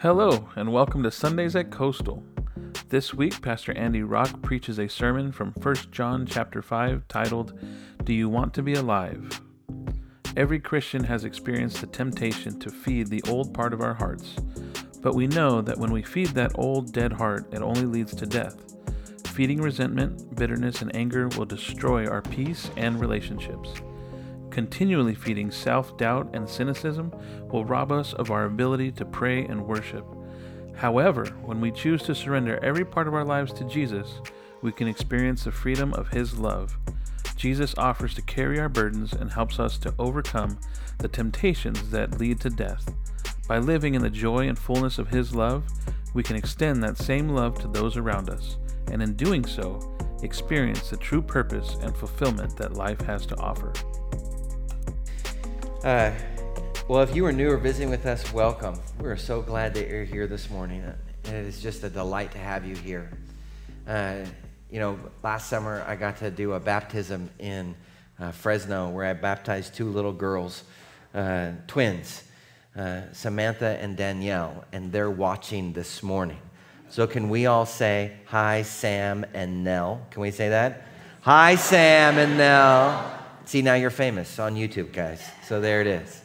Hello, and welcome to Sundays at Coastal. This week, Pastor Andy Rock preaches a sermon from 1 John chapter 5 titled, Do You Want to Be Alive? Every Christian has experienced the temptation to feed the old part of our hearts, but we know that when we feed that old, dead heart, it only leads to death. Feeding resentment, bitterness, and anger will destroy our peace and relationships. Continually feeding self doubt and cynicism will rob us of our ability to pray and worship. However, when we choose to surrender every part of our lives to Jesus, we can experience the freedom of His love. Jesus offers to carry our burdens and helps us to overcome the temptations that lead to death. By living in the joy and fullness of His love, we can extend that same love to those around us, and in doing so, experience the true purpose and fulfillment that life has to offer. Uh, well, if you are new or visiting with us, welcome. We're so glad that you're here this morning. It is just a delight to have you here. Uh, you know, last summer I got to do a baptism in uh, Fresno where I baptized two little girls, uh, twins, uh, Samantha and Danielle, and they're watching this morning. So, can we all say, Hi, Sam and Nell? Can we say that? Hi, Sam and Nell. See, now you're famous on YouTube, guys. So there it is.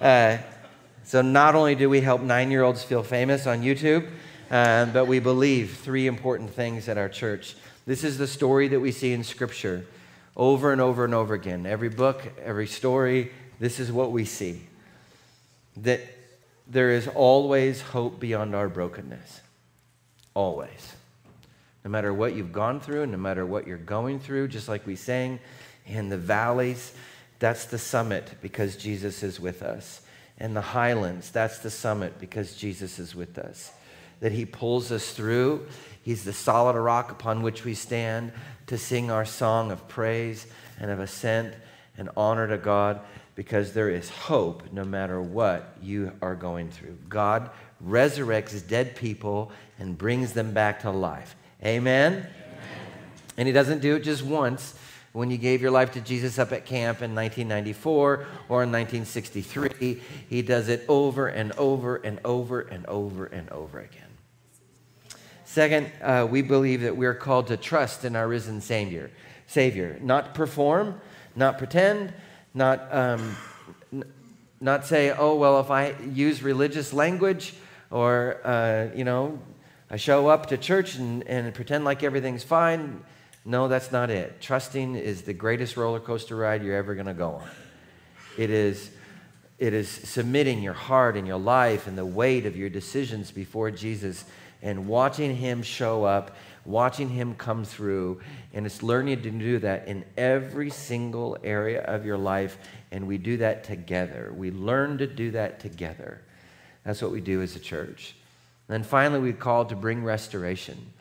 Uh, so not only do we help nine year olds feel famous on YouTube, uh, but we believe three important things at our church. This is the story that we see in Scripture over and over and over again. Every book, every story, this is what we see. That there is always hope beyond our brokenness. Always. No matter what you've gone through, no matter what you're going through, just like we sang, in the valleys, that's the summit because Jesus is with us. In the highlands, that's the summit because Jesus is with us. That He pulls us through. He's the solid rock upon which we stand to sing our song of praise and of ascent and honor to God because there is hope no matter what you are going through. God resurrects dead people and brings them back to life. Amen? Amen? And He doesn't do it just once, when you gave your life to Jesus up at camp in 1994 or in 1963. He does it over and over and over and over and over again. Second, uh, we believe that we're called to trust in our risen Savior. Savior, not perform, not pretend, not um, n- not say, oh well, if I use religious language or uh, you know, I show up to church and, and pretend like everything's fine no, that's not it. Trusting is the greatest roller coaster ride you're ever going to go on. It is, it is submitting your heart and your life and the weight of your decisions before Jesus and watching Him show up, watching Him come through. And it's learning to do that in every single area of your life. And we do that together. We learn to do that together. That's what we do as a church. And then finally, we called to bring restoration.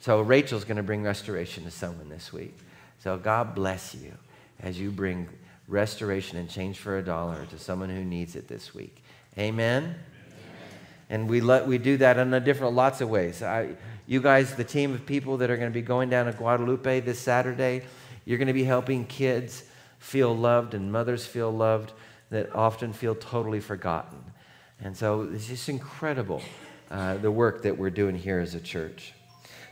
So Rachel's going to bring restoration to someone this week. So God bless you as you bring restoration and change for a dollar to someone who needs it this week. Amen. Amen. And we let we do that in a different lots of ways. I, you guys, the team of people that are going to be going down to Guadalupe this Saturday, you're going to be helping kids feel loved and mothers feel loved that often feel totally forgotten. And so it's just incredible uh, the work that we're doing here as a church.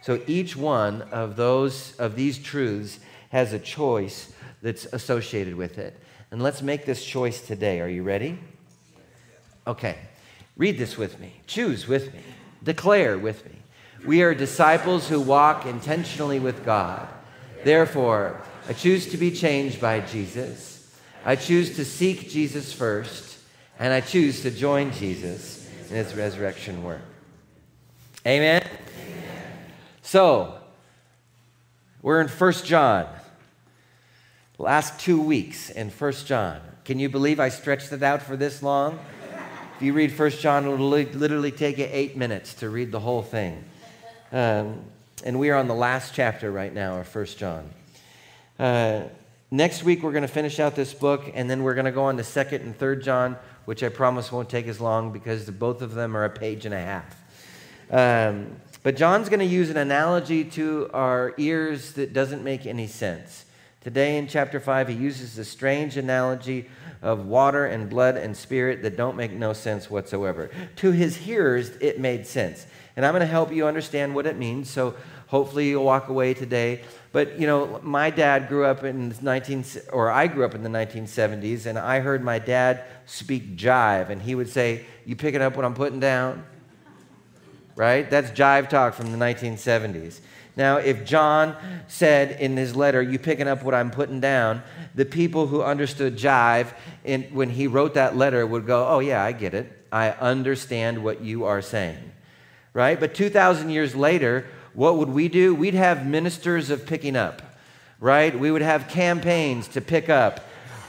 So each one of those of these truths has a choice that's associated with it. And let's make this choice today. Are you ready? Okay. Read this with me. Choose with me. Declare with me. We are disciples who walk intentionally with God. Therefore, I choose to be changed by Jesus. I choose to seek Jesus first, and I choose to join Jesus in his resurrection work. Amen. So, we're in 1 John. Last two weeks in 1 John. Can you believe I stretched it out for this long? If you read 1 John, it'll literally take you eight minutes to read the whole thing. Um, and we are on the last chapter right now of 1 John. Uh, next week, we're going to finish out this book, and then we're going to go on to 2nd and 3rd John, which I promise won't take as long because both of them are a page and a half. Um, but John's going to use an analogy to our ears that doesn't make any sense Today in chapter 5, he uses the strange analogy of water and blood and spirit that don't make no sense whatsoever. To his hearers, it made sense. And I'm going to help you understand what it means. So hopefully you'll walk away today. But, you know, my dad grew up in the 19, or I grew up in the 1970s, and I heard my dad speak jive, and he would say, You picking up what I'm putting down? Right? That's jive talk from the 1970s. Now, if John said in his letter, You picking up what I'm putting down, the people who understood jive in, when he wrote that letter would go, Oh, yeah, I get it. I understand what you are saying. Right? But 2,000 years later, what would we do? We'd have ministers of picking up, right? We would have campaigns to pick up.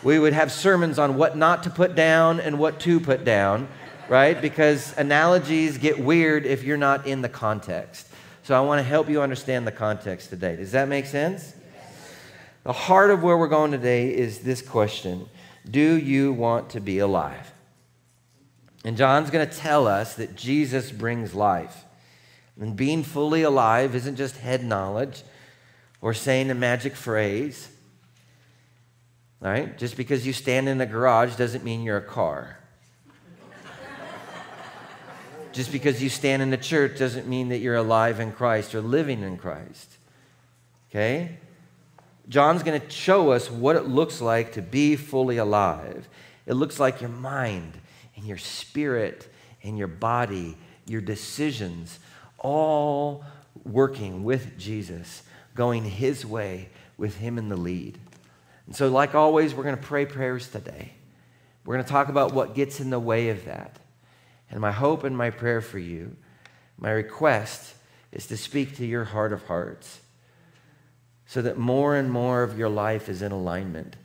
We would have sermons on what not to put down and what to put down, right? Because analogies get weird if you're not in the context. So I want to help you understand the context today. Does that make sense? The heart of where we're going today is this question Do you want to be alive? And John's going to tell us that Jesus brings life. And being fully alive isn't just head knowledge or saying a magic phrase. Right? Just because you stand in a garage doesn't mean you're a car. Just because you stand in the church doesn't mean that you're alive in Christ or living in Christ. Okay? John's going to show us what it looks like to be fully alive. It looks like your mind and your spirit and your body, your decisions, all working with Jesus, going his way with him in the lead. And so, like always, we're going to pray prayers today. We're going to talk about what gets in the way of that. And my hope and my prayer for you, my request is to speak to your heart of hearts so that more and more of your life is in alignment,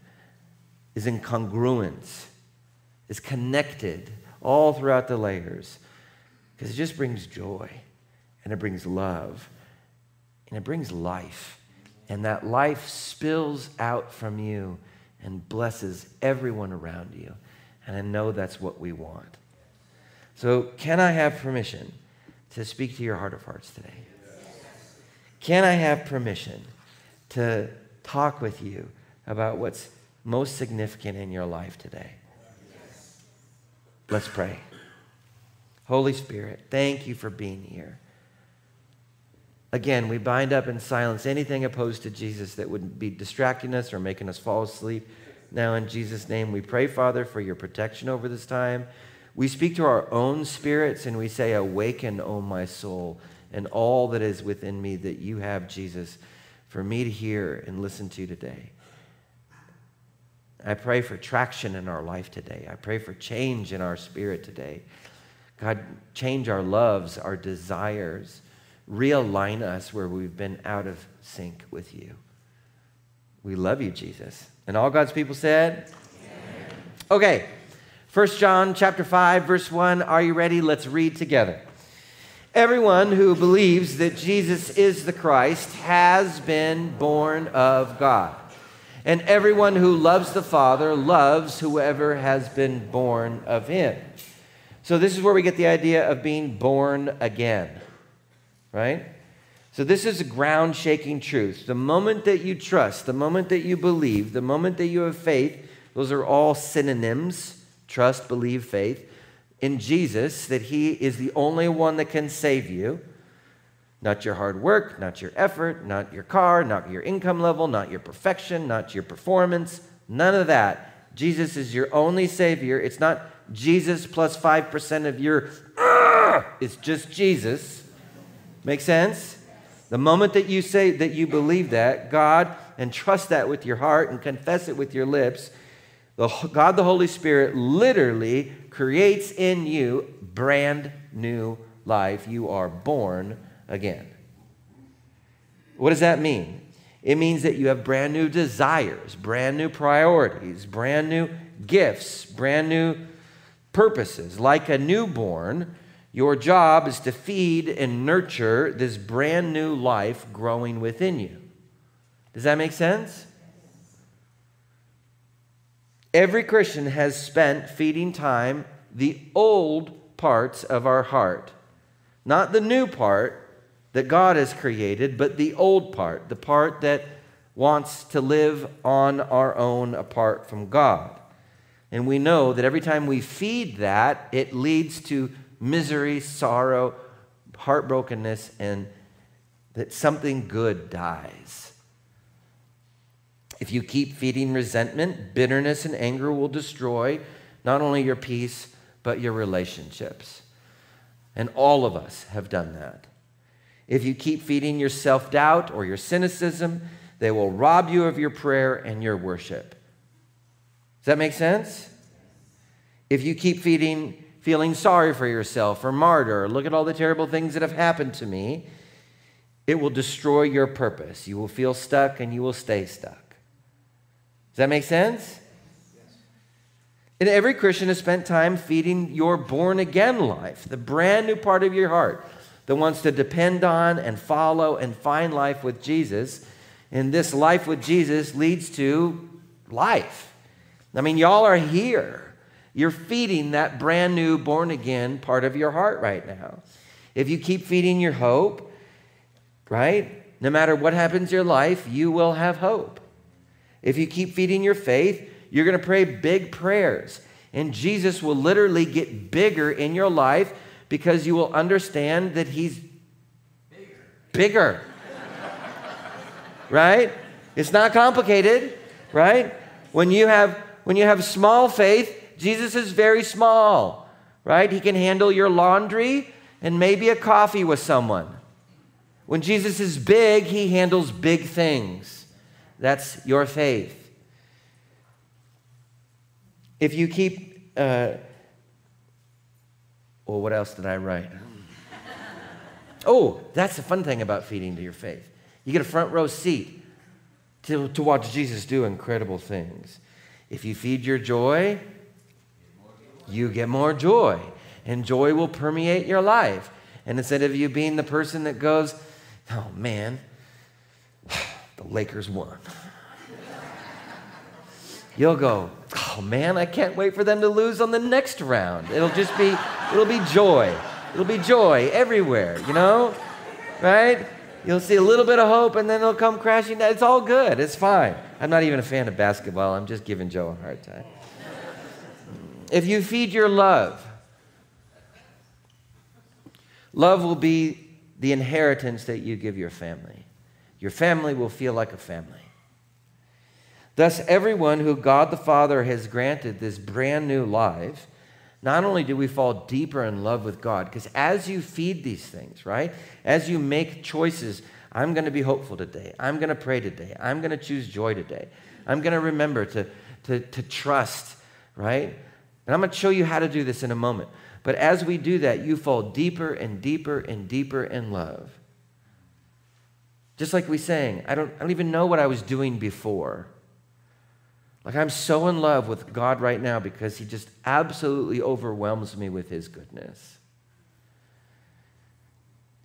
is in congruence, is connected all throughout the layers. Because it just brings joy and it brings love and it brings life. And that life spills out from you and blesses everyone around you. And I know that's what we want. So, can I have permission to speak to your heart of hearts today? Can I have permission to talk with you about what's most significant in your life today? Let's pray. Holy Spirit, thank you for being here. Again, we bind up and silence anything opposed to Jesus that would be distracting us or making us fall asleep. Now, in Jesus' name, we pray, Father, for your protection over this time. We speak to our own spirits and we say, Awaken, O my soul, and all that is within me that you have, Jesus, for me to hear and listen to today. I pray for traction in our life today. I pray for change in our spirit today. God, change our loves, our desires, realign us where we've been out of sync with you. We love you, Jesus. And all God's people said, Amen. Okay. 1 John chapter 5 verse 1. Are you ready? Let's read together. Everyone who believes that Jesus is the Christ has been born of God. And everyone who loves the Father loves whoever has been born of him. So this is where we get the idea of being born again. Right? So this is a ground shaking truth. The moment that you trust, the moment that you believe, the moment that you have faith, those are all synonyms trust, believe, faith in Jesus, that He is the only one that can save you. Not your hard work, not your effort, not your car, not your income level, not your perfection, not your performance, none of that. Jesus is your only Savior. It's not Jesus plus 5% of your, it's just Jesus. Make sense? The moment that you say that you believe that, God, and trust that with your heart and confess it with your lips, the, God the Holy Spirit literally creates in you brand new life. You are born again. What does that mean? It means that you have brand new desires, brand new priorities, brand new gifts, brand new purposes. Like a newborn, your job is to feed and nurture this brand new life growing within you. Does that make sense? Every Christian has spent feeding time the old parts of our heart, not the new part that God has created, but the old part, the part that wants to live on our own apart from God. And we know that every time we feed that, it leads to misery, sorrow, heartbrokenness, and that something good dies. If you keep feeding resentment, bitterness and anger will destroy not only your peace, but your relationships. And all of us have done that. If you keep feeding your self doubt or your cynicism, they will rob you of your prayer and your worship. Does that make sense? If you keep feeding, feeling sorry for yourself or martyr, look at all the terrible things that have happened to me, it will destroy your purpose. You will feel stuck and you will stay stuck. Does that make sense? And every Christian has spent time feeding your born again life, the brand new part of your heart that wants to depend on and follow and find life with Jesus. And this life with Jesus leads to life. I mean, y'all are here. You're feeding that brand new born again part of your heart right now. If you keep feeding your hope, right? No matter what happens in your life, you will have hope. If you keep feeding your faith, you're going to pray big prayers. And Jesus will literally get bigger in your life because you will understand that He's bigger. bigger. right? It's not complicated, right? When you have when you have small faith, Jesus is very small, right? He can handle your laundry and maybe a coffee with someone. When Jesus is big, he handles big things. That's your faith. If you keep, uh, well, what else did I write? oh, that's the fun thing about feeding to your faith. You get a front row seat to, to watch Jesus do incredible things. If you feed your joy, you get more joy, and joy will permeate your life. And instead of you being the person that goes, oh man, Lakers won. You'll go, oh man, I can't wait for them to lose on the next round. It'll just be, it'll be joy. It'll be joy everywhere, you know? Right? You'll see a little bit of hope and then it'll come crashing down. It's all good. It's fine. I'm not even a fan of basketball. I'm just giving Joe a hard time. If you feed your love, love will be the inheritance that you give your family. Your family will feel like a family. Thus, everyone who God the Father has granted this brand new life, not only do we fall deeper in love with God, because as you feed these things, right? As you make choices, I'm going to be hopeful today. I'm going to pray today. I'm going to choose joy today. I'm going to remember to, to, to trust, right? And I'm going to show you how to do this in a moment. But as we do that, you fall deeper and deeper and deeper in love. Just like we sang, I don't, I don't even know what I was doing before. Like, I'm so in love with God right now because He just absolutely overwhelms me with His goodness.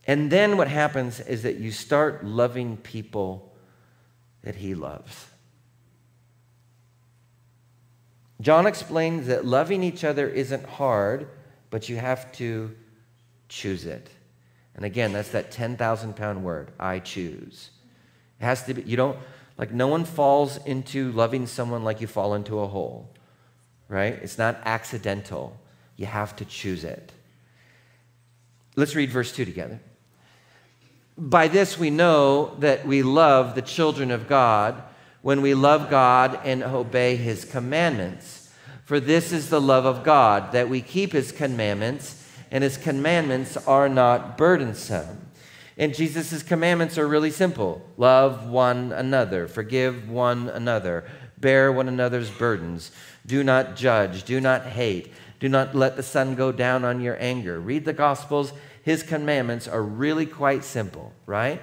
And then what happens is that you start loving people that He loves. John explains that loving each other isn't hard, but you have to choose it. And again, that's that 10,000 pound word I choose. It has to be, you don't, like, no one falls into loving someone like you fall into a hole, right? It's not accidental. You have to choose it. Let's read verse 2 together. By this we know that we love the children of God when we love God and obey his commandments. For this is the love of God, that we keep his commandments, and his commandments are not burdensome. And Jesus' commandments are really simple love one another, forgive one another, bear one another's burdens, do not judge, do not hate, do not let the sun go down on your anger. Read the Gospels. His commandments are really quite simple, right?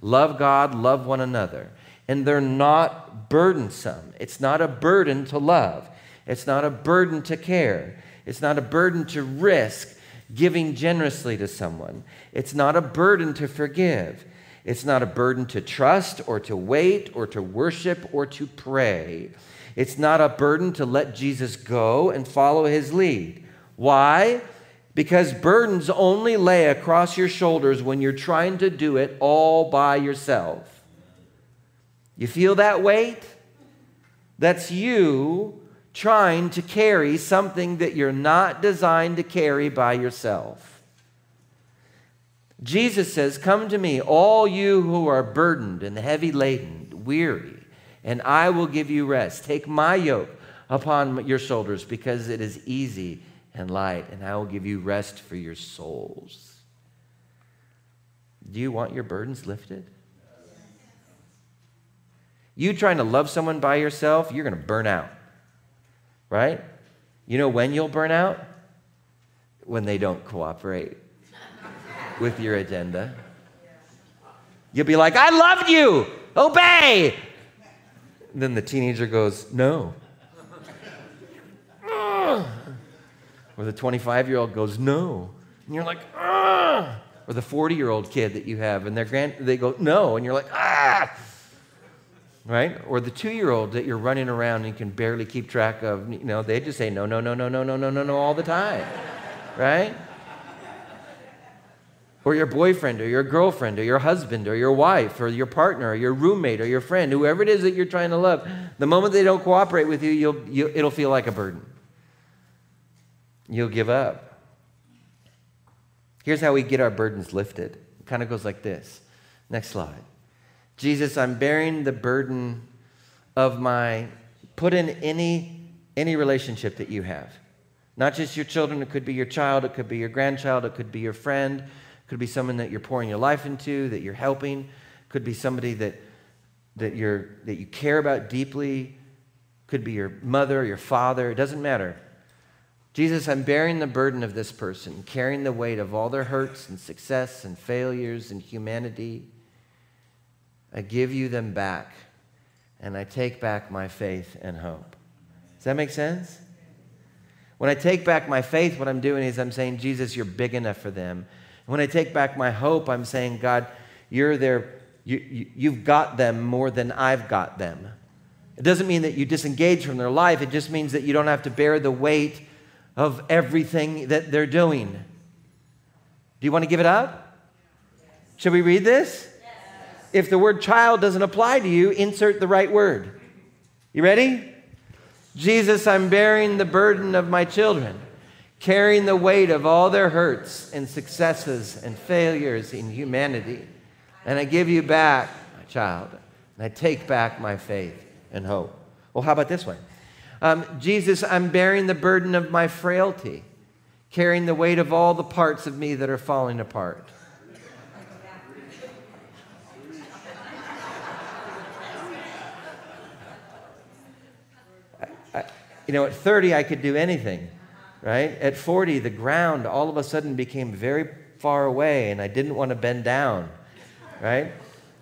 Love God, love one another. And they're not burdensome. It's not a burden to love, it's not a burden to care, it's not a burden to risk giving generously to someone. It's not a burden to forgive. It's not a burden to trust or to wait or to worship or to pray. It's not a burden to let Jesus go and follow his lead. Why? Because burdens only lay across your shoulders when you're trying to do it all by yourself. You feel that weight? That's you trying to carry something that you're not designed to carry by yourself. Jesus says, Come to me, all you who are burdened and heavy laden, weary, and I will give you rest. Take my yoke upon your shoulders because it is easy and light, and I will give you rest for your souls. Do you want your burdens lifted? You trying to love someone by yourself, you're going to burn out right? You know when you'll burn out? When they don't cooperate with your agenda. You'll be like, I love you, obey. then the teenager goes, No. or the 25 year old goes, No. And you're like, ah. Or the 40 year old kid that you have, and their grand, they go, No. And you're like, Ah right? Or the two year old that you're running around and can barely keep track of, you know, they just say no, no, no, no, no, no, no, no, no all the time, right? Or your boyfriend or your girlfriend or your husband or your wife or your partner or your roommate or your friend, whoever it is that you're trying to love, the moment they don't cooperate with you, you'll, you, it'll feel like a burden. You'll give up. Here's how we get our burdens lifted. It kind of goes like this. Next slide. Jesus, I'm bearing the burden of my, put in any, any relationship that you have. Not just your children, it could be your child, it could be your grandchild, it could be your friend, it could be someone that you're pouring your life into, that you're helping, it could be somebody that, that, you're, that you care about deeply, it could be your mother, your father, it doesn't matter. Jesus, I'm bearing the burden of this person, carrying the weight of all their hurts and success and failures and humanity. I give you them back, and I take back my faith and hope. Does that make sense? When I take back my faith, what I'm doing is I'm saying, Jesus, you're big enough for them. When I take back my hope, I'm saying, God, you're there, you, you, you've got them more than I've got them. It doesn't mean that you disengage from their life, it just means that you don't have to bear the weight of everything that they're doing. Do you want to give it up? Should we read this? If the word child doesn't apply to you, insert the right word. You ready? Jesus, I'm bearing the burden of my children, carrying the weight of all their hurts and successes and failures in humanity. And I give you back, my child, and I take back my faith and hope. Well, how about this one? Um, Jesus, I'm bearing the burden of my frailty, carrying the weight of all the parts of me that are falling apart. You know, at 30, I could do anything, right? At 40, the ground all of a sudden became very far away and I didn't want to bend down, right?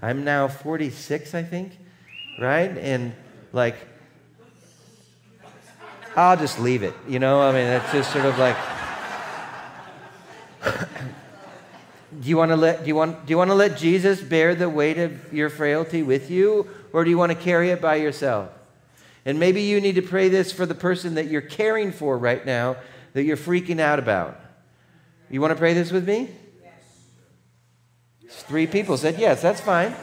I'm now 46, I think, right? And like, I'll just leave it, you know? I mean, it's just sort of like, do you want to let do you want do you want to let Jesus bear the weight of your frailty with you or do you want to carry it by yourself? And maybe you need to pray this for the person that you're caring for right now that you're freaking out about. You want to pray this with me? Yes. Three people said yes, that's fine.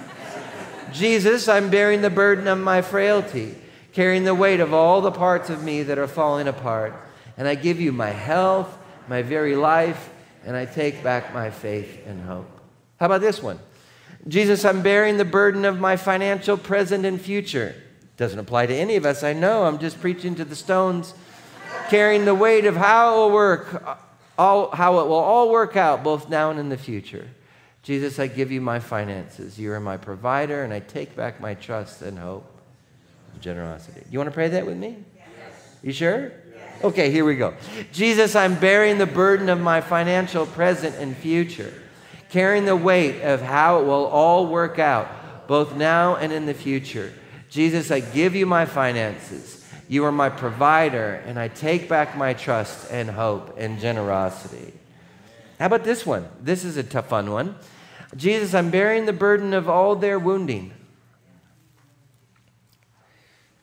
Jesus, I'm bearing the burden of my frailty, carrying the weight of all the parts of me that are falling apart. And I give you my health, my very life, and I take back my faith and hope. How about this one? Jesus, I'm bearing the burden of my financial present and future. Doesn't apply to any of us, I know. I'm just preaching to the stones, carrying the weight of how it will work, all, how it will all work out, both now and in the future. Jesus, I give you my finances. You are my provider, and I take back my trust and hope and generosity. You want to pray that with me? Yes. You sure? Yes. Okay, here we go. Jesus, I'm bearing the burden of my financial present and future, carrying the weight of how it will all work out, both now and in the future. Jesus, I give you my finances. You are my provider, and I take back my trust and hope and generosity. How about this one? This is a tough, fun one. Jesus, I'm bearing the burden of all their wounding.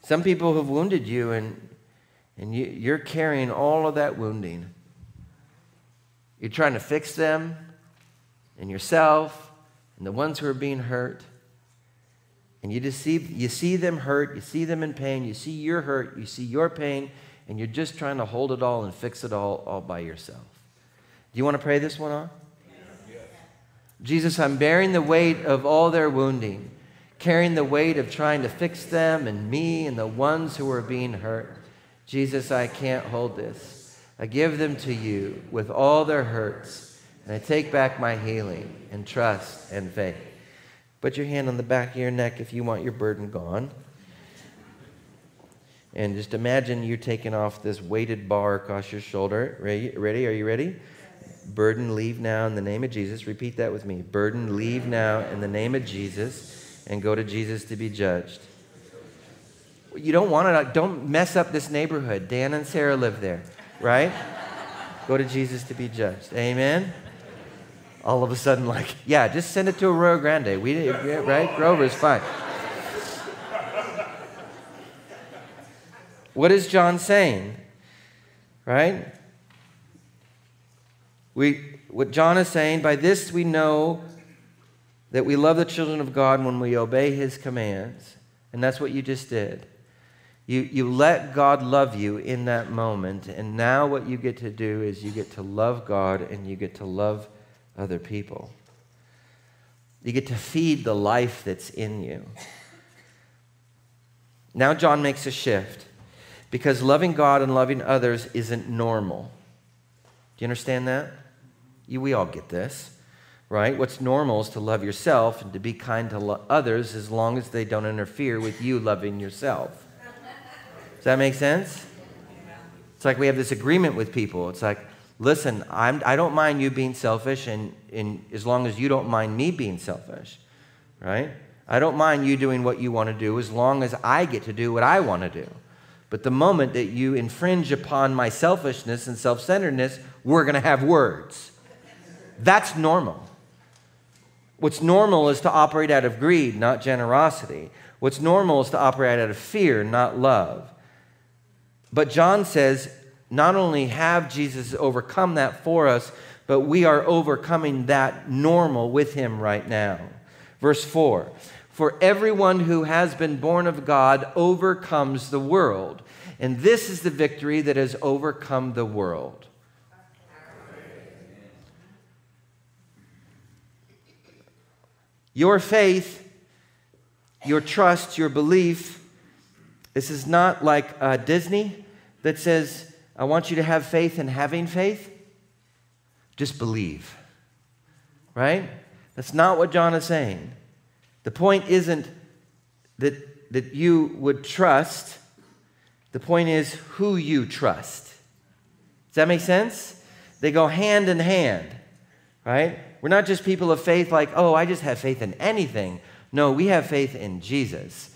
Some people have wounded you, and, and you, you're carrying all of that wounding. You're trying to fix them and yourself and the ones who are being hurt. And you just see, you see them hurt, you see them in pain, you see your hurt, you see your pain, and you're just trying to hold it all and fix it all all by yourself. Do you want to pray this one on? Yes. Jesus, I'm bearing the weight of all their wounding, carrying the weight of trying to fix them and me and the ones who are being hurt. Jesus, I can't hold this. I give them to you with all their hurts, and I take back my healing and trust and faith. Put your hand on the back of your neck if you want your burden gone. And just imagine you're taking off this weighted bar across your shoulder. Ready? Are you ready? Burden, leave now in the name of Jesus. Repeat that with me. Burden, leave now in the name of Jesus and go to Jesus to be judged. You don't want to, don't mess up this neighborhood. Dan and Sarah live there, right? go to Jesus to be judged. Amen? All of a sudden, like, yeah, just send it to Arroyo Grande. We, right? Grover's fine. What is John saying? Right? We, what John is saying, by this we know that we love the children of God when we obey his commands. And that's what you just did. You, you let God love you in that moment. And now what you get to do is you get to love God and you get to love other people. You get to feed the life that's in you. Now, John makes a shift because loving God and loving others isn't normal. Do you understand that? You, we all get this, right? What's normal is to love yourself and to be kind to lo- others as long as they don't interfere with you loving yourself. Does that make sense? It's like we have this agreement with people. It's like, listen, I'm, I don't mind you being selfish, and, and as long as you don't mind me being selfish, right? I don't mind you doing what you want to do as long as I get to do what I want to do. But the moment that you infringe upon my selfishness and self centeredness, we're going to have words. That's normal. What's normal is to operate out of greed, not generosity. What's normal is to operate out of fear, not love. But John says, not only have Jesus overcome that for us, but we are overcoming that normal with him right now. Verse 4 For everyone who has been born of God overcomes the world. And this is the victory that has overcome the world Your faith, your trust, your belief, this is not like uh, Disney that says, I want you to have faith in having faith. Just believe. Right? That's not what John is saying. The point isn't that, that you would trust, the point is who you trust. Does that make sense? They go hand in hand, right? We're not just people of faith like, oh, I just have faith in anything. No, we have faith in Jesus.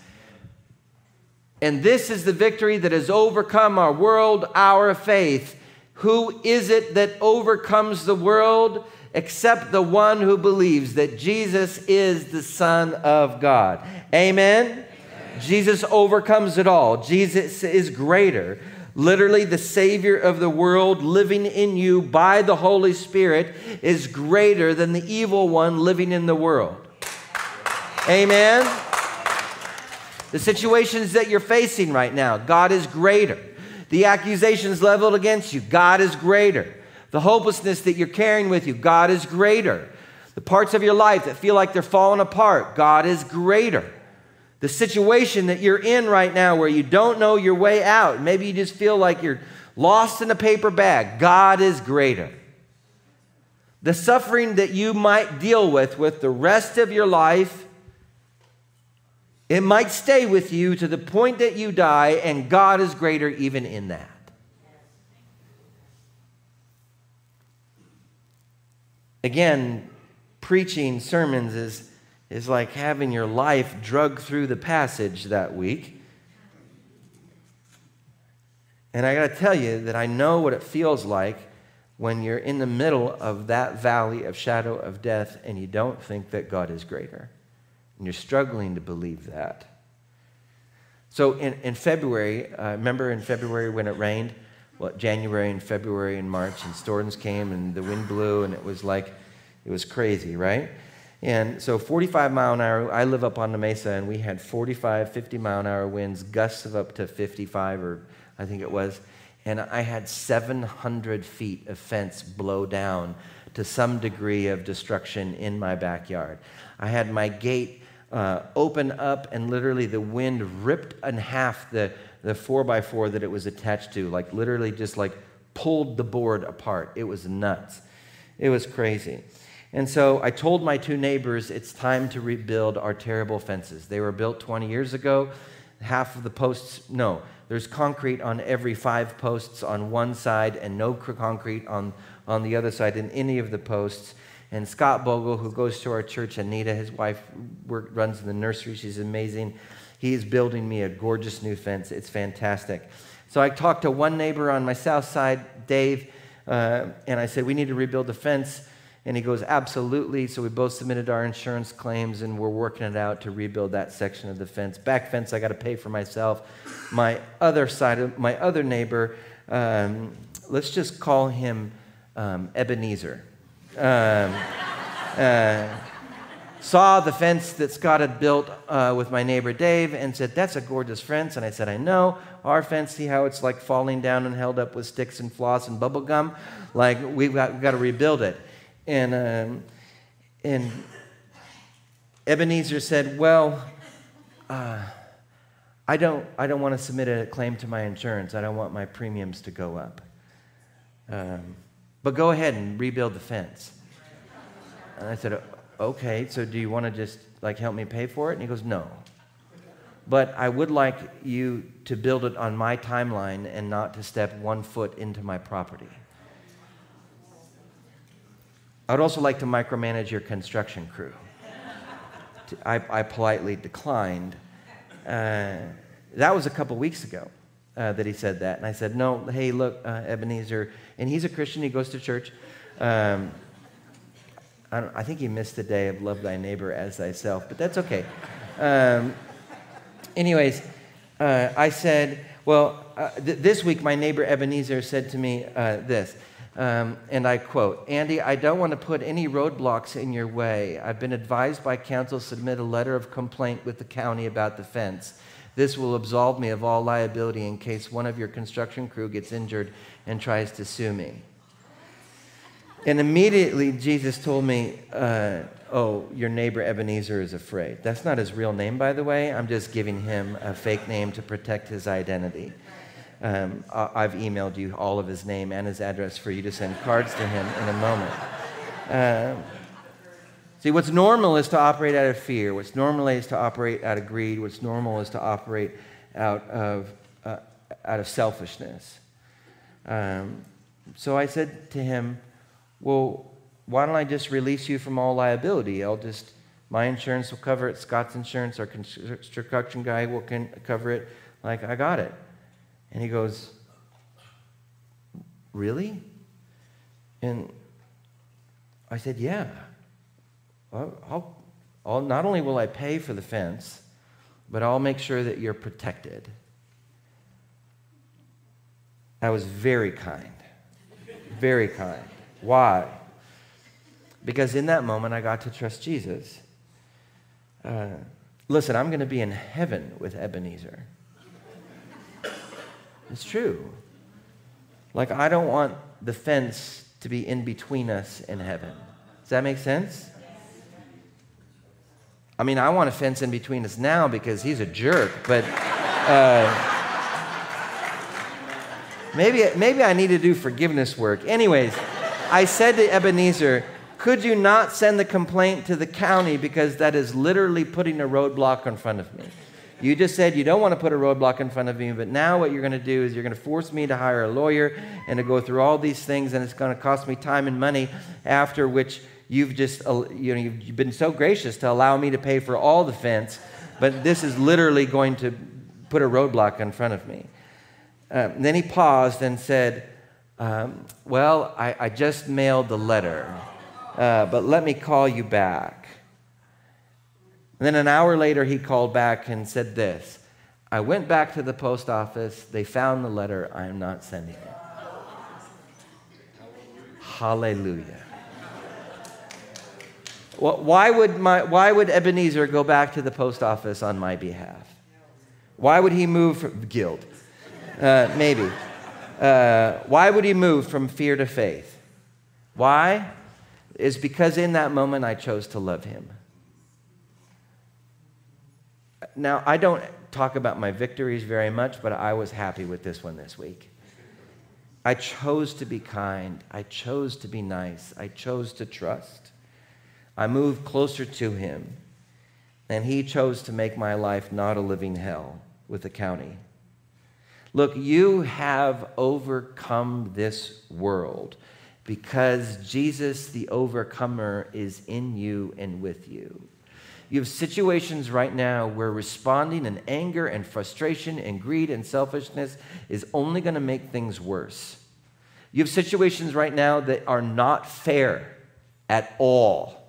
And this is the victory that has overcome our world, our faith. Who is it that overcomes the world except the one who believes that Jesus is the Son of God? Amen? Amen. Jesus overcomes it all. Jesus is greater literally the Savior of the world living in you by the Holy Spirit, is greater than the evil one living in the world. Amen? The situations that you're facing right now, God is greater. The accusations leveled against you, God is greater. The hopelessness that you're carrying with you, God is greater. The parts of your life that feel like they're falling apart, God is greater the situation that you're in right now where you don't know your way out. Maybe you just feel like you're lost in a paper bag. God is greater. The suffering that you might deal with with the rest of your life, it might stay with you to the point that you die, and God is greater even in that. Again, preaching sermons is is like having your life drug through the passage that week. And I got to tell you that I know what it feels like when you're in the middle of that valley of shadow of death and you don't think that God is greater. And you're struggling to believe that. So in, in February, uh, remember in February when it rained? Well, January and February and March, and storms came and the wind blew, and it was like, it was crazy, right? And so 45 mile an hour, I live up on the mesa, and we had 45, 50 mile an hour winds, gusts of up to 55, or I think it was. And I had 700 feet of fence blow down to some degree of destruction in my backyard. I had my gate uh, open up, and literally the wind ripped in half the, the 4x4 that it was attached to, like literally just like pulled the board apart. It was nuts. It was crazy. And so I told my two neighbors it's time to rebuild our terrible fences. They were built 20 years ago. Half of the posts, no, there's concrete on every five posts on one side and no concrete on, on the other side in any of the posts. And Scott Bogle, who goes to our church, Anita, his wife, work, runs the nursery. She's amazing. He is building me a gorgeous new fence. It's fantastic. So I talked to one neighbor on my south side, Dave, uh, and I said, We need to rebuild the fence. And he goes, Absolutely. So we both submitted our insurance claims and we're working it out to rebuild that section of the fence. Back fence, I got to pay for myself. My other side of my other neighbor, um, let's just call him um, Ebenezer. Um, uh, saw the fence that Scott had built uh, with my neighbor Dave and said, That's a gorgeous fence. And I said, I know. Our fence, see how it's like falling down and held up with sticks and floss and bubble gum? Like, we've got, we've got to rebuild it. And, um, and Ebenezer said, Well, uh, I don't, I don't want to submit a claim to my insurance. I don't want my premiums to go up. Um, but go ahead and rebuild the fence. And I said, Okay, so do you want to just like help me pay for it? And he goes, No. But I would like you to build it on my timeline and not to step one foot into my property. I would also like to micromanage your construction crew. I, I politely declined. Uh, that was a couple weeks ago uh, that he said that. And I said, No, hey, look, uh, Ebenezer. And he's a Christian, he goes to church. Um, I, I, think he missed the day of love thy neighbor as thyself, but that's okay. Um, anyways, uh, I said, Well, uh, th- this week my neighbor Ebenezer said to me uh, this. Um, and I quote Andy, I don't want to put any roadblocks in your way. I've been advised by counsel to submit a letter of complaint with the county about the fence. This will absolve me of all liability in case one of your construction crew gets injured and tries to sue me. And immediately Jesus told me, uh, Oh, your neighbor Ebenezer is afraid. That's not his real name, by the way. I'm just giving him a fake name to protect his identity. Um, I've emailed you all of his name and his address for you to send cards to him in a moment. Um, see, what's normal is to operate out of fear. What's normal is to operate out of greed. What's normal is to operate out of, uh, out of selfishness. Um, so I said to him, Well, why don't I just release you from all liability? I'll just, my insurance will cover it, Scott's insurance, our construction guy will can cover it. Like, I got it. And he goes, Really? And I said, Yeah. I'll, I'll, not only will I pay for the fence, but I'll make sure that you're protected. I was very kind. Very kind. Why? Because in that moment, I got to trust Jesus. Uh, listen, I'm going to be in heaven with Ebenezer. It's true. Like, I don't want the fence to be in between us and heaven. Does that make sense? I mean, I want to fence in between us now because he's a jerk, but uh, maybe, maybe I need to do forgiveness work. Anyways, I said to Ebenezer, could you not send the complaint to the county because that is literally putting a roadblock in front of me? You just said you don't want to put a roadblock in front of me, but now what you're going to do is you're going to force me to hire a lawyer and to go through all these things, and it's going to cost me time and money. After which you've just you know you've been so gracious to allow me to pay for all the fence, but this is literally going to put a roadblock in front of me. Um, then he paused and said, um, "Well, I, I, just mailed the letter, uh, but let me call you back." And then an hour later, he called back and said this I went back to the post office. They found the letter. I am not sending it. Hallelujah. Why would, my, why would Ebenezer go back to the post office on my behalf? Why would he move from guilt? Uh, maybe. Uh, why would he move from fear to faith? Why? Is because in that moment I chose to love him. Now, I don't talk about my victories very much, but I was happy with this one this week. I chose to be kind. I chose to be nice. I chose to trust. I moved closer to him. And he chose to make my life not a living hell with the county. Look, you have overcome this world because Jesus, the overcomer, is in you and with you. You have situations right now where responding in anger and frustration and greed and selfishness is only going to make things worse. You have situations right now that are not fair at all.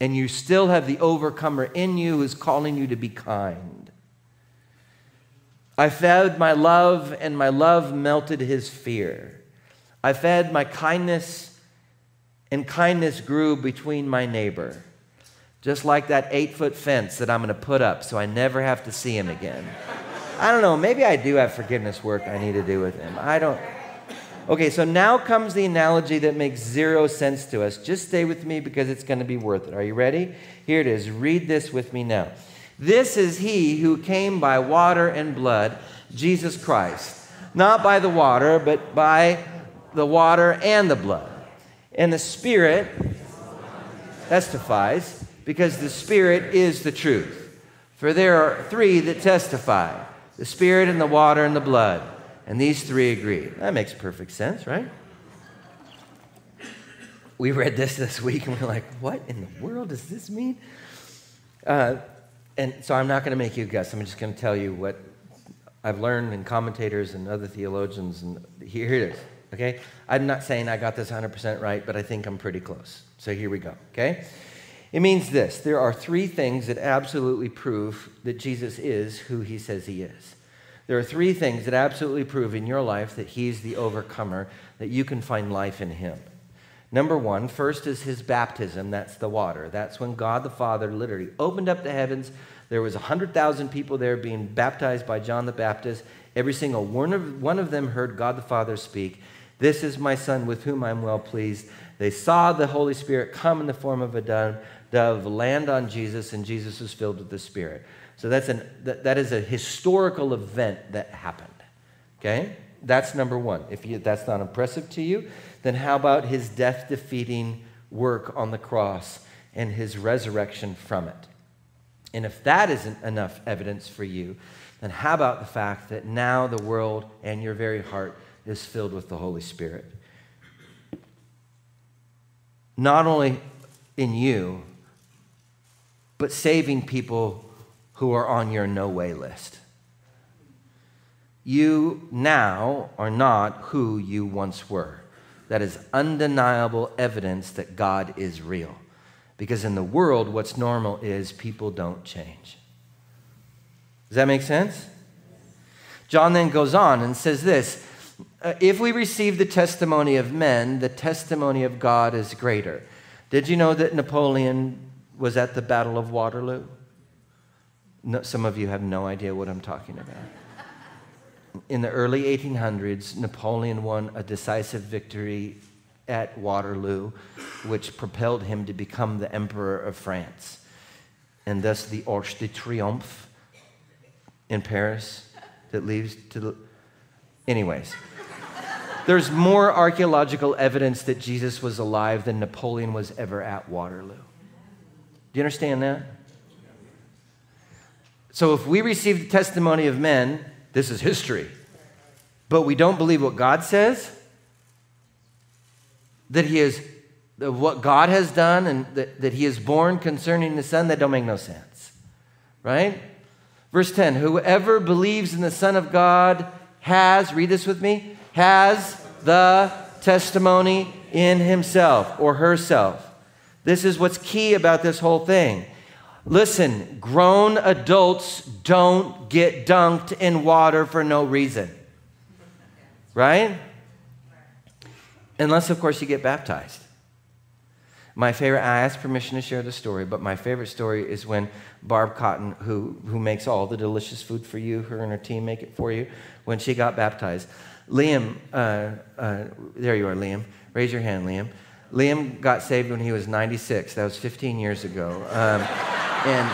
And you still have the overcomer in you who's calling you to be kind. I fed my love, and my love melted his fear. I fed my kindness, and kindness grew between my neighbor. Just like that eight foot fence that I'm going to put up so I never have to see him again. I don't know, maybe I do have forgiveness work I need to do with him. I don't. Okay, so now comes the analogy that makes zero sense to us. Just stay with me because it's going to be worth it. Are you ready? Here it is. Read this with me now. This is he who came by water and blood, Jesus Christ. Not by the water, but by the water and the blood. And the Spirit testifies because the Spirit is the truth. For there are three that testify the Spirit and the water and the blood. And these three agree. That makes perfect sense, right? We read this this week and we're like, what in the world does this mean? Uh, and so I'm not going to make you guess. I'm just going to tell you what I've learned in commentators and other theologians. And here it is, okay? I'm not saying I got this 100% right, but I think I'm pretty close. So here we go, okay? It means this there are three things that absolutely prove that Jesus is who he says he is. There are three things that absolutely prove in your life that he's the overcomer, that you can find life in him. Number one, first is his baptism. That's the water. That's when God the Father literally opened up the heavens. There was 100,000 people there being baptized by John the Baptist. Every single one of, one of them heard God the Father speak, This is my Son with whom I'm well pleased. They saw the Holy Spirit come in the form of a dove dove land on Jesus, and Jesus was filled with the Spirit. So that's an, that, that is a historical event that happened. Okay? That's number one. If you, that's not impressive to you, then how about his death defeating work on the cross and his resurrection from it? And if that isn't enough evidence for you, then how about the fact that now the world and your very heart is filled with the Holy Spirit? Not only in you, but saving people who are on your no way list. You now are not who you once were. That is undeniable evidence that God is real. Because in the world, what's normal is people don't change. Does that make sense? John then goes on and says this uh, If we receive the testimony of men, the testimony of God is greater. Did you know that Napoleon was at the Battle of Waterloo? No, some of you have no idea what I'm talking about. In the early 1800s, Napoleon won a decisive victory at Waterloo, which propelled him to become the Emperor of France, and thus the Arch de Triomphe in Paris that leads to the. Anyways, there's more archaeological evidence that Jesus was alive than Napoleon was ever at Waterloo. Do you understand that? So if we receive the testimony of men, this is history, but we don't believe what God says, that He is what God has done and that, that He is born concerning the Son, that don't make no sense. Right? Verse 10 Whoever believes in the Son of God has, read this with me, has the testimony in himself or herself. This is what's key about this whole thing. Listen, grown adults don't get dunked in water for no reason. Right? Unless, of course, you get baptized. My favorite, I asked permission to share the story, but my favorite story is when Barb Cotton, who, who makes all the delicious food for you, her and her team make it for you, when she got baptized. Liam, uh, uh, there you are, Liam. Raise your hand, Liam. Liam got saved when he was 96. That was 15 years ago. Um, and,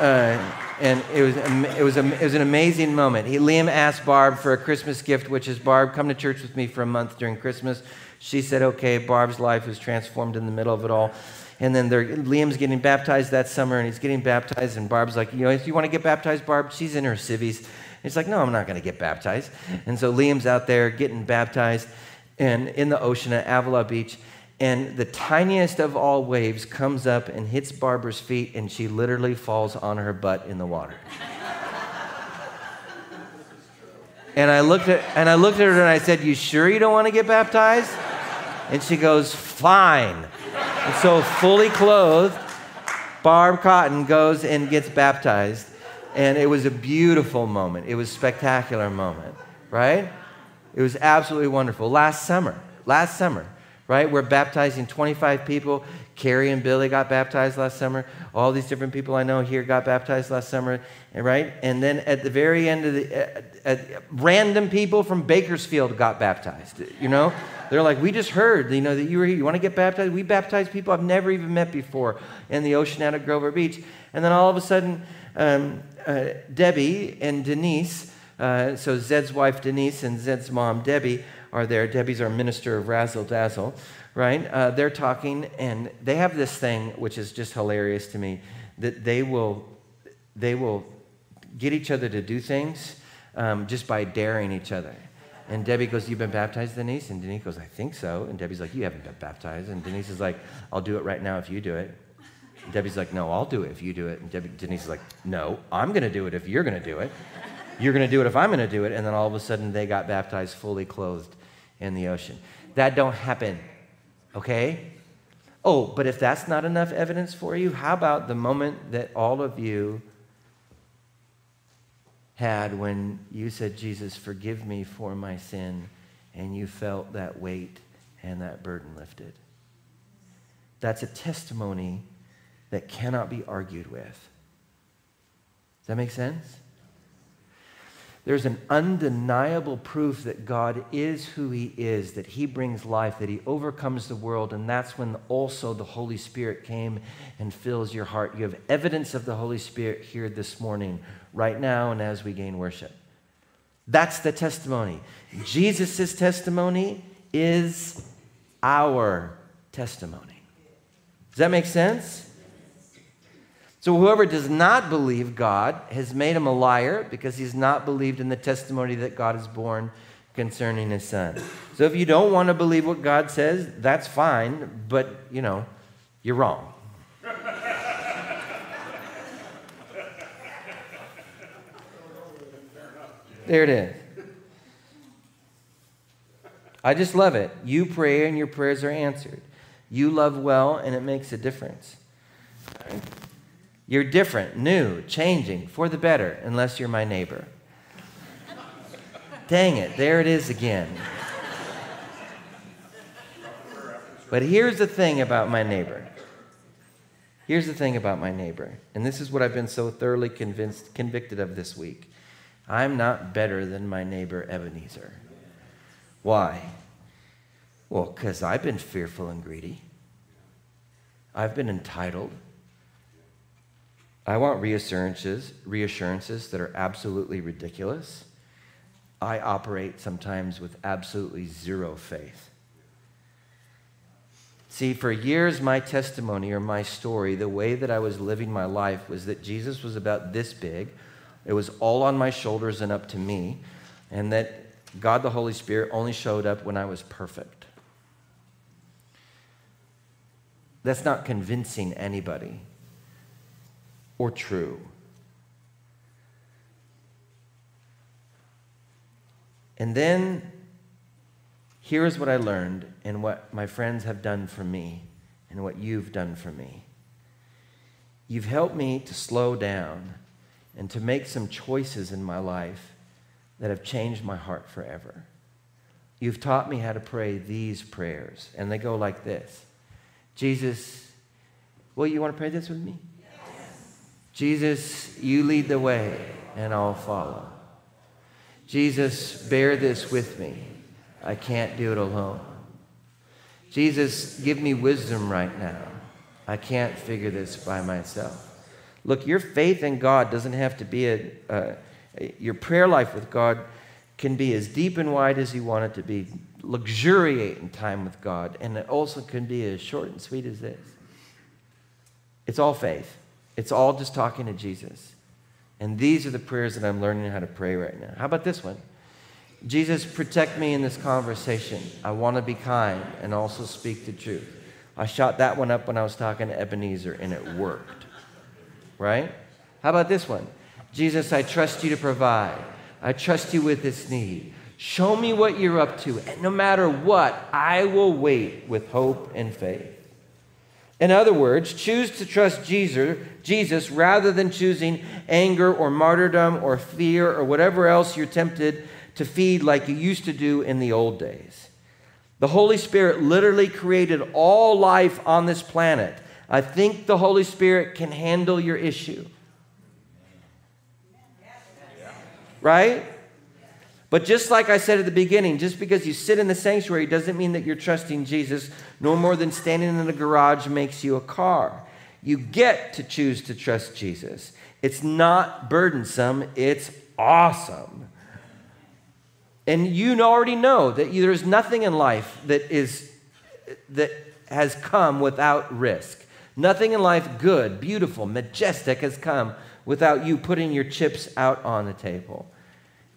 uh, and it was, it, was a, it was an amazing moment. He, Liam asked Barb for a Christmas gift, which is Barb, come to church with me for a month during Christmas. She said, okay. Barb's life was transformed in the middle of it all. And then Liam's getting baptized that summer, and he's getting baptized. And Barb's like, you know, if you want to get baptized, Barb, she's in her civvies. He's like, no, I'm not going to get baptized. And so Liam's out there getting baptized and in the ocean at Avila Beach. And the tiniest of all waves comes up and hits Barbara's feet, and she literally falls on her butt in the water. and I looked at and I looked at her and I said, "You sure you don't want to get baptized?" And she goes, "Fine." And so, fully clothed, Barb Cotton goes and gets baptized. And it was a beautiful moment. It was a spectacular moment, right? It was absolutely wonderful. Last summer, last summer, right? We're baptizing 25 people. Carrie and Billy got baptized last summer. All these different people I know here got baptized last summer, right? And then at the very end of the, uh, uh, random people from Bakersfield got baptized. You know, they're like, we just heard, you know, that you were here. You want to get baptized? We baptized people I've never even met before in the ocean out at Grover Beach. And then all of a sudden, um, uh, Debbie and Denise, uh, so Zed's wife Denise and Zed's mom Debbie are there. Debbie's our minister of Razzle Dazzle, right? Uh, they're talking, and they have this thing which is just hilarious to me that they will, they will get each other to do things um, just by daring each other. And Debbie goes, You've been baptized, Denise? And Denise goes, I think so. And Debbie's like, You haven't been baptized. And Denise is like, I'll do it right now if you do it. And Debbie's like, No, I'll do it if you do it. And Debbie, Denise is like, No, I'm going to do it if you're going to do it. You're going to do it if I'm going to do it. And then all of a sudden they got baptized fully clothed in the ocean. That don't happen, okay? Oh, but if that's not enough evidence for you, how about the moment that all of you had when you said, Jesus, forgive me for my sin, and you felt that weight and that burden lifted? That's a testimony that cannot be argued with. Does that make sense? There's an undeniable proof that God is who He is, that He brings life, that He overcomes the world, and that's when also the Holy Spirit came and fills your heart. You have evidence of the Holy Spirit here this morning, right now, and as we gain worship. That's the testimony. Jesus' testimony is our testimony. Does that make sense? So whoever does not believe God has made him a liar because he's not believed in the testimony that God has borne concerning his son. So if you don't want to believe what God says, that's fine, but you know, you're wrong. there it is. I just love it. You pray and your prayers are answered. You love well and it makes a difference. You're different, new, changing, for the better, unless you're my neighbor. Dang it, there it is again. But here's the thing about my neighbor. Here's the thing about my neighbor, and this is what I've been so thoroughly convinced, convicted of this week. I'm not better than my neighbor Ebenezer. Why? Well, because I've been fearful and greedy. I've been entitled. I want reassurances, reassurances that are absolutely ridiculous. I operate sometimes with absolutely zero faith. See, for years, my testimony or my story, the way that I was living my life was that Jesus was about this big. It was all on my shoulders and up to me, and that God the Holy Spirit only showed up when I was perfect. That's not convincing anybody or true. And then here is what I learned and what my friends have done for me and what you've done for me. You've helped me to slow down and to make some choices in my life that have changed my heart forever. You've taught me how to pray these prayers, and they go like this Jesus, Well, you want to pray this with me? Jesus, you lead the way, and I'll follow. Jesus, bear this with me. I can't do it alone. Jesus, give me wisdom right now. I can't figure this by myself. Look, your faith in God doesn't have to be a, a, your prayer life with God can be as deep and wide as you want it to be. Luxuriate in time with God, and it also can be as short and sweet as this. It's all faith. It's all just talking to Jesus. And these are the prayers that I'm learning how to pray right now. How about this one? Jesus, protect me in this conversation. I want to be kind and also speak the truth. I shot that one up when I was talking to Ebenezer, and it worked. Right? How about this one? Jesus, I trust you to provide. I trust you with this need. Show me what you're up to, and no matter what, I will wait with hope and faith. In other words, choose to trust Jesus, Jesus rather than choosing anger or martyrdom or fear or whatever else you're tempted to feed like you used to do in the old days. The Holy Spirit literally created all life on this planet. I think the Holy Spirit can handle your issue. Right? But just like I said at the beginning, just because you sit in the sanctuary doesn't mean that you're trusting Jesus, no more than standing in a garage makes you a car. You get to choose to trust Jesus. It's not burdensome, it's awesome. And you already know that there's nothing in life that is that has come without risk. Nothing in life good, beautiful, majestic has come without you putting your chips out on the table.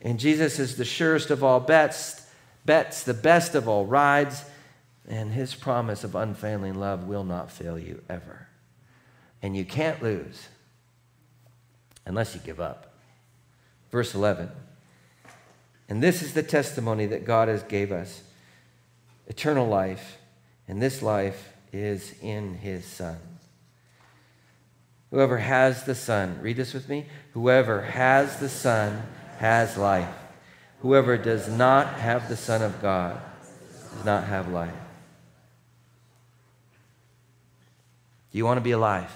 And Jesus is the surest of all bets, bets the best of all rides, and his promise of unfailing love will not fail you ever. And you can't lose unless you give up. Verse 11. And this is the testimony that God has gave us eternal life, and this life is in his Son. Whoever has the Son, read this with me. Whoever has the Son has life. Whoever does not have the Son of God does not have life. Do you want to be alive?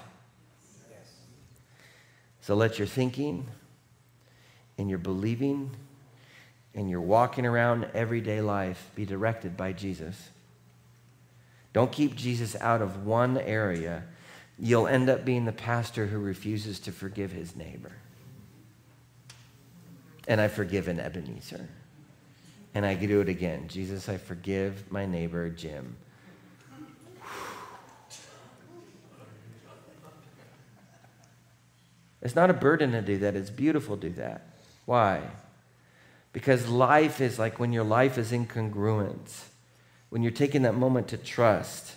So let your thinking and your believing and your walking around everyday life be directed by Jesus. Don't keep Jesus out of one area. You'll end up being the pastor who refuses to forgive his neighbor. And I've forgiven Ebenezer. And I do it again. Jesus, I forgive my neighbor, Jim. It's not a burden to do that, it's beautiful to do that. Why? Because life is like when your life is incongruent, when you're taking that moment to trust.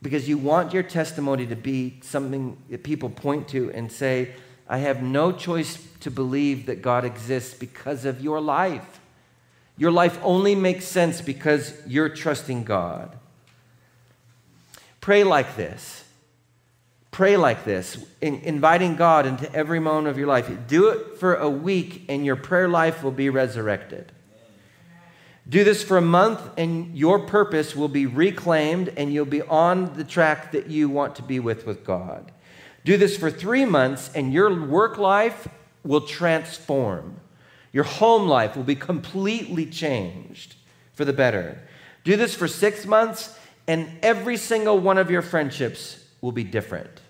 Because you want your testimony to be something that people point to and say, I have no choice to believe that God exists because of your life. Your life only makes sense because you're trusting God. Pray like this Pray like this, in, inviting God into every moment of your life. Do it for a week, and your prayer life will be resurrected. Do this for a month, and your purpose will be reclaimed, and you'll be on the track that you want to be with with God. Do this for three months, and your work life will transform. Your home life will be completely changed for the better. Do this for six months, and every single one of your friendships will be different.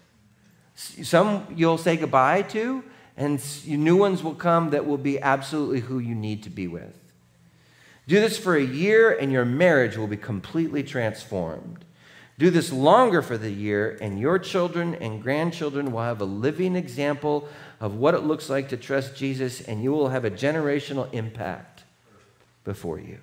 Some you'll say goodbye to, and new ones will come that will be absolutely who you need to be with. Do this for a year, and your marriage will be completely transformed. Do this longer for the year, and your children and grandchildren will have a living example of what it looks like to trust Jesus, and you will have a generational impact before you.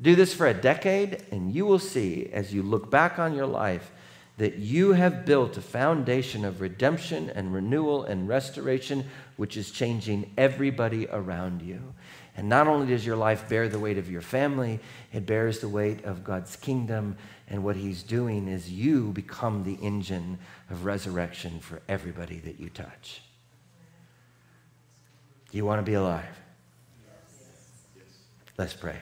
Do this for a decade, and you will see as you look back on your life that you have built a foundation of redemption and renewal and restoration, which is changing everybody around you. And not only does your life bear the weight of your family, it bears the weight of God's kingdom. And what He's doing is you become the engine of resurrection for everybody that you touch. Do you want to be alive? Let's pray.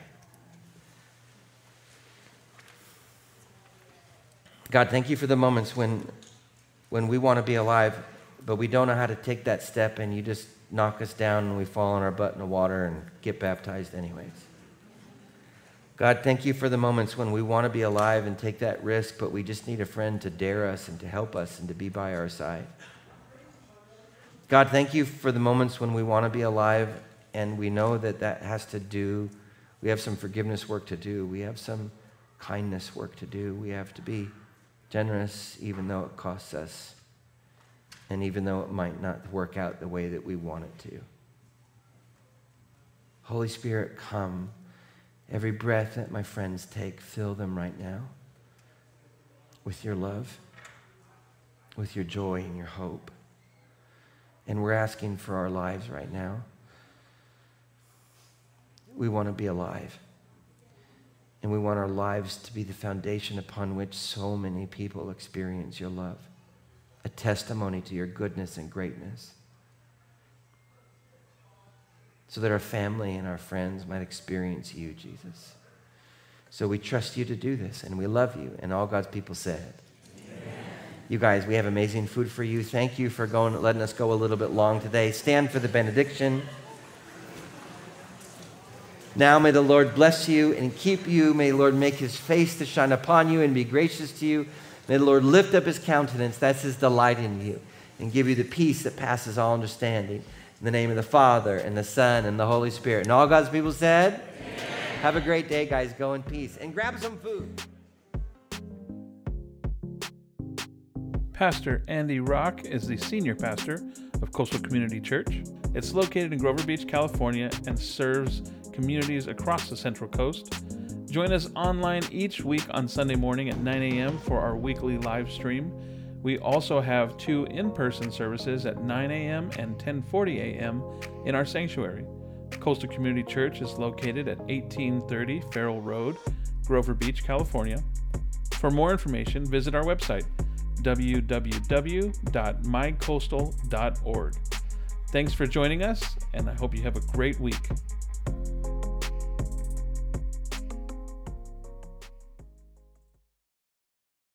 God, thank you for the moments when, when we want to be alive, but we don't know how to take that step, and you just knock us down and we fall on our butt in the water and get baptized anyways. God, thank you for the moments when we want to be alive and take that risk, but we just need a friend to dare us and to help us and to be by our side. God, thank you for the moments when we want to be alive and we know that that has to do, we have some forgiveness work to do, we have some kindness work to do, we have to be generous even though it costs us and even though it might not work out the way that we want it to. Holy Spirit, come. Every breath that my friends take, fill them right now with your love, with your joy and your hope. And we're asking for our lives right now. We want to be alive. And we want our lives to be the foundation upon which so many people experience your love, a testimony to your goodness and greatness so that our family and our friends might experience you, Jesus. So we trust you to do this, and we love you. And all God's people said. You guys, we have amazing food for you. Thank you for going, letting us go a little bit long today. Stand for the benediction. Now may the Lord bless you and keep you. May the Lord make his face to shine upon you and be gracious to you. May the Lord lift up his countenance, that's his delight in you, and give you the peace that passes all understanding. In the name of the Father, and the Son, and the Holy Spirit. And all God's people said, Amen. Have a great day, guys. Go in peace. And grab some food. Pastor Andy Rock is the senior pastor of Coastal Community Church. It's located in Grover Beach, California, and serves communities across the Central Coast. Join us online each week on Sunday morning at 9 a.m. for our weekly live stream. We also have two in-person services at 9 a.m. and 10:40 a.m. in our sanctuary. Coastal Community Church is located at 1830 Farroll Road, Grover Beach, California. For more information, visit our website www.mycoastal.org. Thanks for joining us, and I hope you have a great week.